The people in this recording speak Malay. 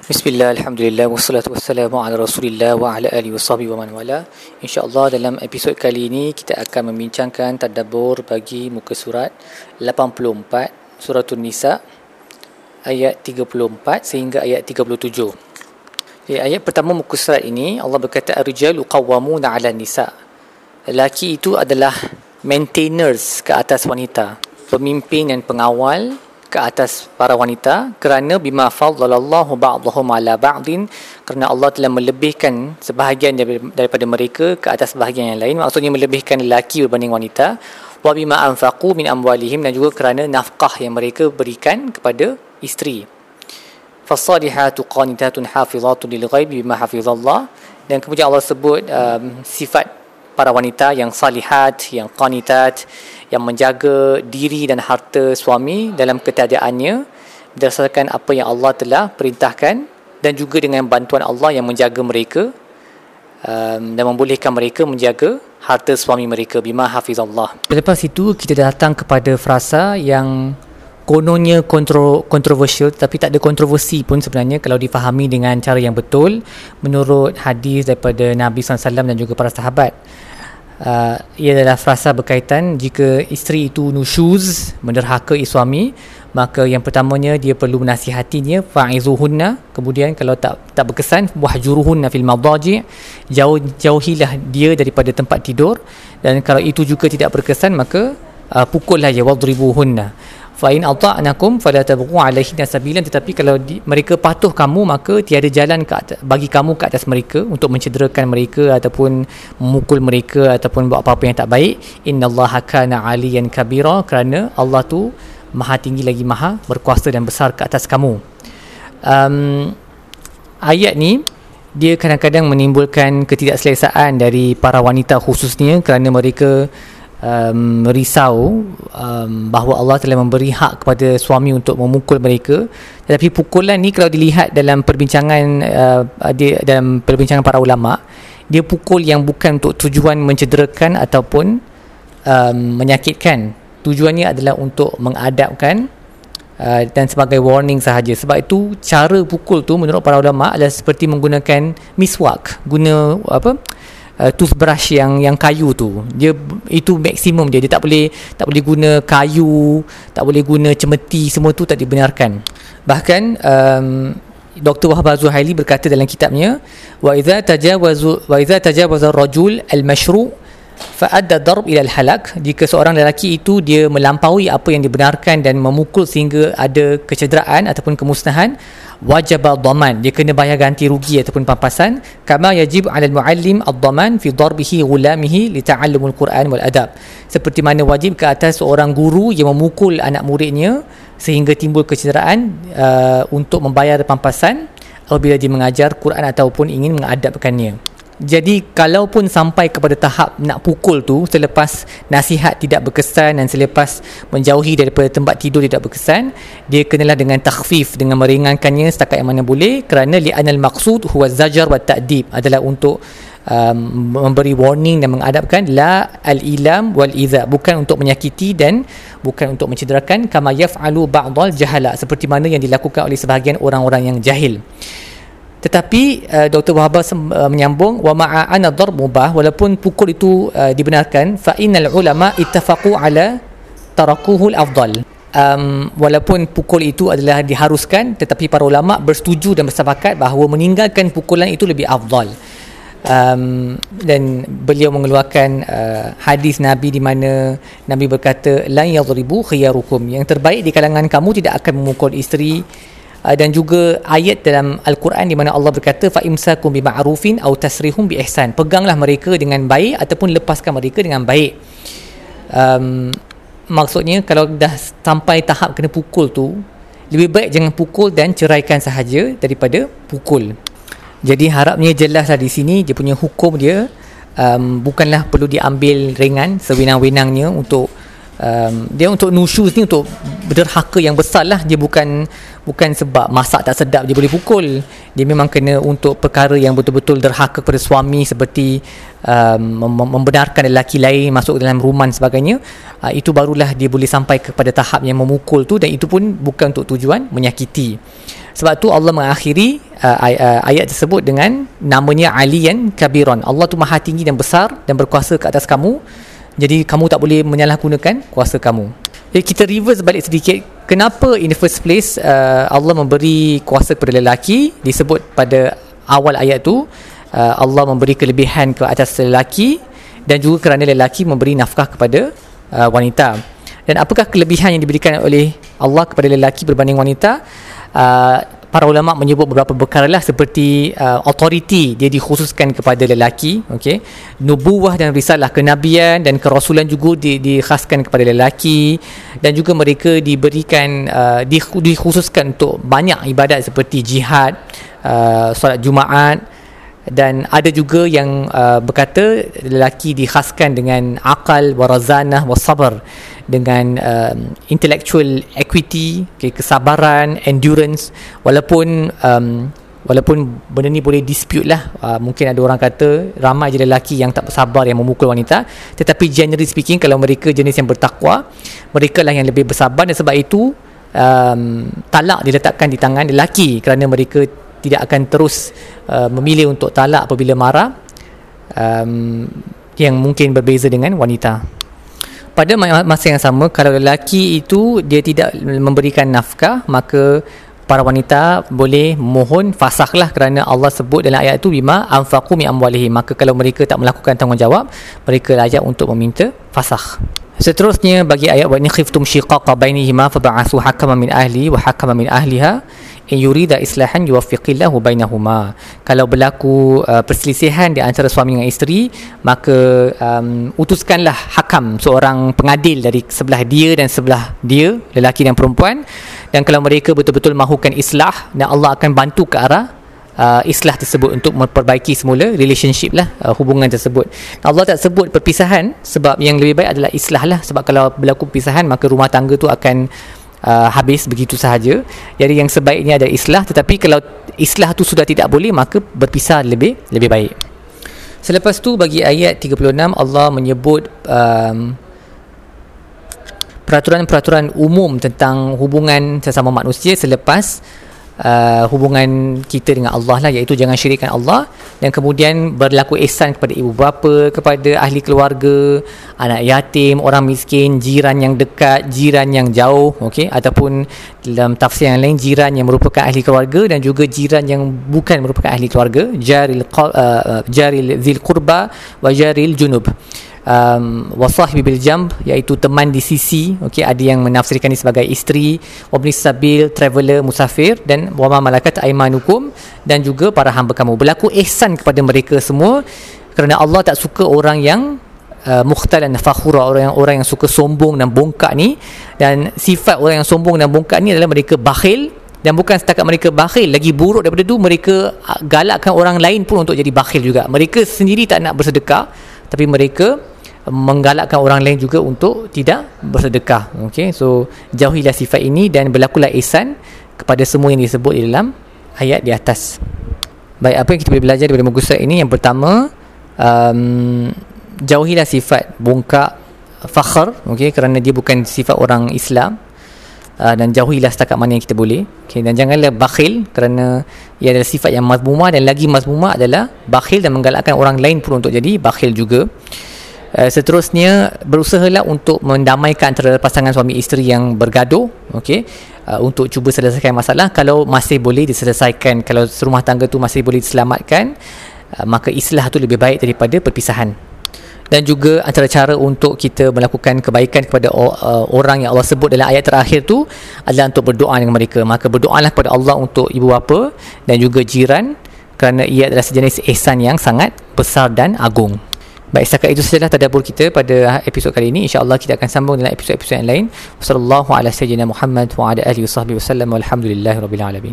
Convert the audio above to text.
Bismillah, Alhamdulillah, wassalatu wassalamu ala rasulillah wa ala alihi washabihi wa man wala. InsyaAllah dalam episod kali ini kita akan membincangkan tadabur bagi muka surat 84 Suratul Nisa ayat 34 sehingga ayat 37 Jadi, Ayat pertama muka surat ini Allah berkata Ar-rijalu qawwamuna ala nisa. Lelaki itu adalah maintainers ke atas wanita Pemimpin dan pengawal ke atas para wanita kerana bima faddalallahu ba'dahum ala ba'din kerana Allah telah melebihkan sebahagian daripada mereka ke atas sebahagian yang lain. Maksudnya melebihkan lelaki berbanding wanita. Wa bima anfaqu min amwalihim dan juga kerana nafkah yang mereka berikan kepada isteri. Fasadihatu qanitatun hafizatun lil ghaibi bima hafizallah. Dan kemudian Allah sebut um, sifat para wanita yang salihat yang qanitat yang menjaga diri dan harta suami dalam ketiadaannya berdasarkan apa yang Allah telah perintahkan dan juga dengan bantuan Allah yang menjaga mereka um, dan membolehkan mereka menjaga harta suami mereka bima hafizallah. Lepas itu kita datang kepada frasa yang kononnya kontro, kontroversial tapi tak ada kontroversi pun sebenarnya kalau difahami dengan cara yang betul menurut hadis daripada Nabi SAW dan juga para sahabat uh, ia adalah frasa berkaitan jika isteri itu nusyuz menderhakai suami maka yang pertamanya dia perlu menasihatinya fa'izuhunna. Kemudian kalau tak tak berkesan wahjuruhunna fil madaji. Jauh jauhilah dia daripada tempat tidur. Dan kalau itu juga tidak berkesan maka uh, pukullah ya wadribuhunna fa in ata'nakum fala tabghu alaihinna sabilan. Tetapi kalau di, mereka patuh kamu maka tiada jalan ke atas, bagi kamu ke atas mereka untuk mencederakan mereka ataupun memukul mereka ataupun buat apa-apa yang tak baik. Innallaha kana aliyan kabira kerana Allah tu maha tinggi lagi maha berkuasa dan besar ke atas kamu. Um, ayat ni dia kadang-kadang menimbulkan ketidakselesaan dari para wanita khususnya kerana mereka um, risau um, bahawa Allah telah memberi hak kepada suami untuk memukul mereka. Tetapi pukulan ni kalau dilihat dalam perbincangan uh, dia, dalam perbincangan para ulama dia pukul yang bukan untuk tujuan mencederakan ataupun um, menyakitkan. Tujuannya adalah untuk mengadapkan uh, dan sebagai warning sahaja. Sebab itu cara pukul tu menurut para ulama adalah seperti menggunakan miswak. Guna apa uh, toothbrush yang yang kayu tu dia itu maksimum dia dia tak boleh tak boleh guna kayu tak boleh guna cemeti semua tu tak dibenarkan bahkan um, Dr. Wahab Zuhaili berkata dalam kitabnya wa idza tajawazu wa idza tajawaza ar-rajul al-mashru' fa'adda darb ila al-halak jika seorang lelaki itu dia melampaui apa yang dibenarkan dan memukul sehingga ada kecederaan ataupun kemusnahan wajib ad-daman. Dia kena bayar ganti rugi ataupun pampasan. Kama yajib al-muallim ad-daman fi darbihi ghulamihi li ta'allum al-Quran wal adab. Seperti mana wajib ke atas seorang guru yang memukul anak muridnya sehingga timbul kecederaan uh, untuk membayar pampasan apabila dia mengajar Quran ataupun ingin mengadabkannya jadi kalaupun sampai kepada tahap nak pukul tu selepas nasihat tidak berkesan dan selepas menjauhi daripada tempat tidur tidak berkesan, dia kenalah dengan takhfif dengan meringankannya setakat yang mana boleh kerana li'anal maqsud huwa zajar wa ta'dib adalah untuk um, memberi warning dan mengadapkan la al-ilam wal idza bukan untuk menyakiti dan bukan untuk mencederakan kama yaf'alu ba'dal jahala seperti mana yang dilakukan oleh sebahagian orang-orang yang jahil. Tetapi uh, Dr. Wahab uh, menyambung wa ma'a ana darb mubah walaupun pukul itu uh, dibenarkan fa innal ulama ittafaqu ala tarakuhu al-afdal. Um, walaupun pukul itu adalah diharuskan tetapi para ulama bersetuju dan bersepakat bahawa meninggalkan pukulan itu lebih afdal. Um, dan beliau mengeluarkan uh, hadis Nabi di mana Nabi berkata la yadribu khiyarukum yang terbaik di kalangan kamu tidak akan memukul isteri uh, dan juga ayat dalam al-Quran di mana Allah berkata fa imsakum bi ma'rufin aw tasrihum bi ihsan peganglah mereka dengan baik ataupun lepaskan mereka dengan baik. Um, maksudnya kalau dah sampai tahap kena pukul tu lebih baik jangan pukul dan ceraikan sahaja daripada pukul. Jadi harapnya jelaslah di sini dia punya hukum dia um, bukanlah perlu diambil ringan sewenang-wenangnya untuk um, dia untuk nusyuz ni untuk berderhaka yang besar lah dia bukan bukan sebab masak tak sedap dia boleh pukul. Dia memang kena untuk perkara yang betul-betul derhaka kepada suami seperti um, membenarkan lelaki lain masuk dalam rumah sebagainya. Uh, itu barulah dia boleh sampai kepada tahap yang memukul tu dan itu pun bukan untuk tujuan menyakiti. Sebab tu Allah mengakhiri uh, uh, ayat tersebut dengan namanya aliyan kabiron. Allah tu maha tinggi dan besar dan berkuasa ke atas kamu jadi kamu tak boleh menyalahgunakan kuasa kamu. Jadi kita reverse balik sedikit. Kenapa in the first place uh, Allah memberi kuasa kepada lelaki? Disebut pada awal ayat tu uh, Allah memberi kelebihan ke atas lelaki dan juga kerana lelaki memberi nafkah kepada uh, wanita. Dan apakah kelebihan yang diberikan oleh Allah kepada lelaki berbanding wanita? Uh, para ulama menyebut beberapa perkara lah seperti uh, authority dia dikhususkan kepada lelaki okey? Nubuwah dan risalah kenabian dan kerasulan juga di, dikhaskan kepada lelaki dan juga mereka diberikan uh, dikhususkan untuk banyak ibadat seperti jihad uh, solat jumaat dan ada juga yang uh, berkata lelaki dikhaskan dengan akal warazanah wasabar dengan um, intellectual equity okay, kesabaran endurance. Walaupun um, walaupun benda ni boleh dispute lah. Uh, mungkin ada orang kata ramai je lelaki yang tak bersabar yang memukul wanita. Tetapi generally speaking kalau mereka jenis yang bertakwa mereka lah yang lebih bersabar. Dan sebab itu um, talak diletakkan di tangan lelaki kerana mereka tidak akan terus uh, memilih untuk talak apabila marah um, yang mungkin berbeza dengan wanita. Pada masa yang sama kalau lelaki itu dia tidak memberikan nafkah maka para wanita boleh mohon fasahlah kerana Allah sebut dalam ayat itu bima anfaqu mi amwalihim. Maka kalau mereka tak melakukan tanggungjawab mereka layak untuk meminta fasah. Seterusnya bagi ayat wa in khiftum shiqaqa bainihima fab'athu hakaman min ahli wa hakaman min ahliha in yurida islahan yuwaffiqillahu bainahuma. Kalau berlaku uh, perselisihan di antara suami dengan isteri maka um, utuskanlah hakam seorang pengadil dari sebelah dia dan sebelah dia lelaki dan perempuan. Dan kalau mereka betul-betul mahukan islah dan Allah akan bantu ke arah uh, islah tersebut untuk memperbaiki semula relationship lah uh, hubungan tersebut. Allah tak sebut perpisahan sebab yang lebih baik adalah islah lah. Sebab kalau berlaku perpisahan maka rumah tangga tu akan uh, habis begitu sahaja. Jadi yang sebaiknya ada islah tetapi kalau islah tu sudah tidak boleh maka berpisah lebih lebih baik. Selepas tu bagi ayat 36 Allah menyebut um, peraturan-peraturan umum tentang hubungan sesama manusia selepas uh, hubungan kita dengan Allah lah iaitu jangan syirikkan Allah. Dan kemudian berlaku ihsan kepada ibu bapa kepada ahli keluarga anak yatim orang miskin jiran yang dekat jiran yang jauh okey ataupun dalam tafsir yang lain jiran yang merupakan ahli keluarga dan juga jiran yang bukan merupakan ahli keluarga jaril uh, uh, jaril zil qurba wa jaril junub um, wasahibi bil jamb iaitu teman di sisi okey ada yang menafsirkan ini sebagai isteri wabni sabil traveller musafir dan wama malakat aimanukum dan juga para hamba kamu. Berlaku ihsan kepada mereka semua kerana Allah tak suka orang yang uh, mukhtalan fakhura orang yang orang yang suka sombong dan bongkak ni. Dan sifat orang yang sombong dan bongkak ni adalah mereka bakhil dan bukan setakat mereka bakhil lagi buruk daripada itu mereka uh, galakkan orang lain pun untuk jadi bakhil juga. Mereka sendiri tak nak bersedekah tapi mereka menggalakkan orang lain juga untuk tidak bersedekah. Okey so jauhilah sifat ini dan berlakulah ihsan kepada semua yang disebut di dalam ayat di atas. Baik apa yang kita boleh belajar daripada muka surat ini? Yang pertama um, jauhilah sifat bongkak fakhr okey kerana dia bukan sifat orang Islam. Uh, dan jauhilah setakat mana yang kita boleh. Okay, dan janganlah bakhil kerana ia adalah sifat yang mazmumah dan lagi mazmumah adalah bakhil dan menggalakkan orang lain pun untuk jadi bakhil juga Uh, seterusnya berusahalah untuk mendamaikan antara pasangan suami isteri yang bergaduh okey? Uh, untuk cuba selesaikan masalah. Kalau masih boleh diselesaikan kalau rumah tangga tu masih boleh diselamatkan uh, maka islah tu lebih baik daripada perpisahan. Dan juga antara cara untuk kita melakukan kebaikan kepada orang yang Allah sebut dalam ayat terakhir tu adalah untuk berdoa dengan mereka. Maka berdoalah kepada Allah untuk ibu bapa dan juga jiran kerana ia adalah sejenis ihsan yang sangat besar dan agung Baik, setakat itu sajalah tadabbur kita pada episod kali ini. InsyaAllah kita akan sambung dengan episod-episod yang lain. Wassalamualaikum warahmatullahi wabarakatuh. Muhammad wa ala alihi wa sahbihi wa sallam. Walhamdulillahi rabbil alamin.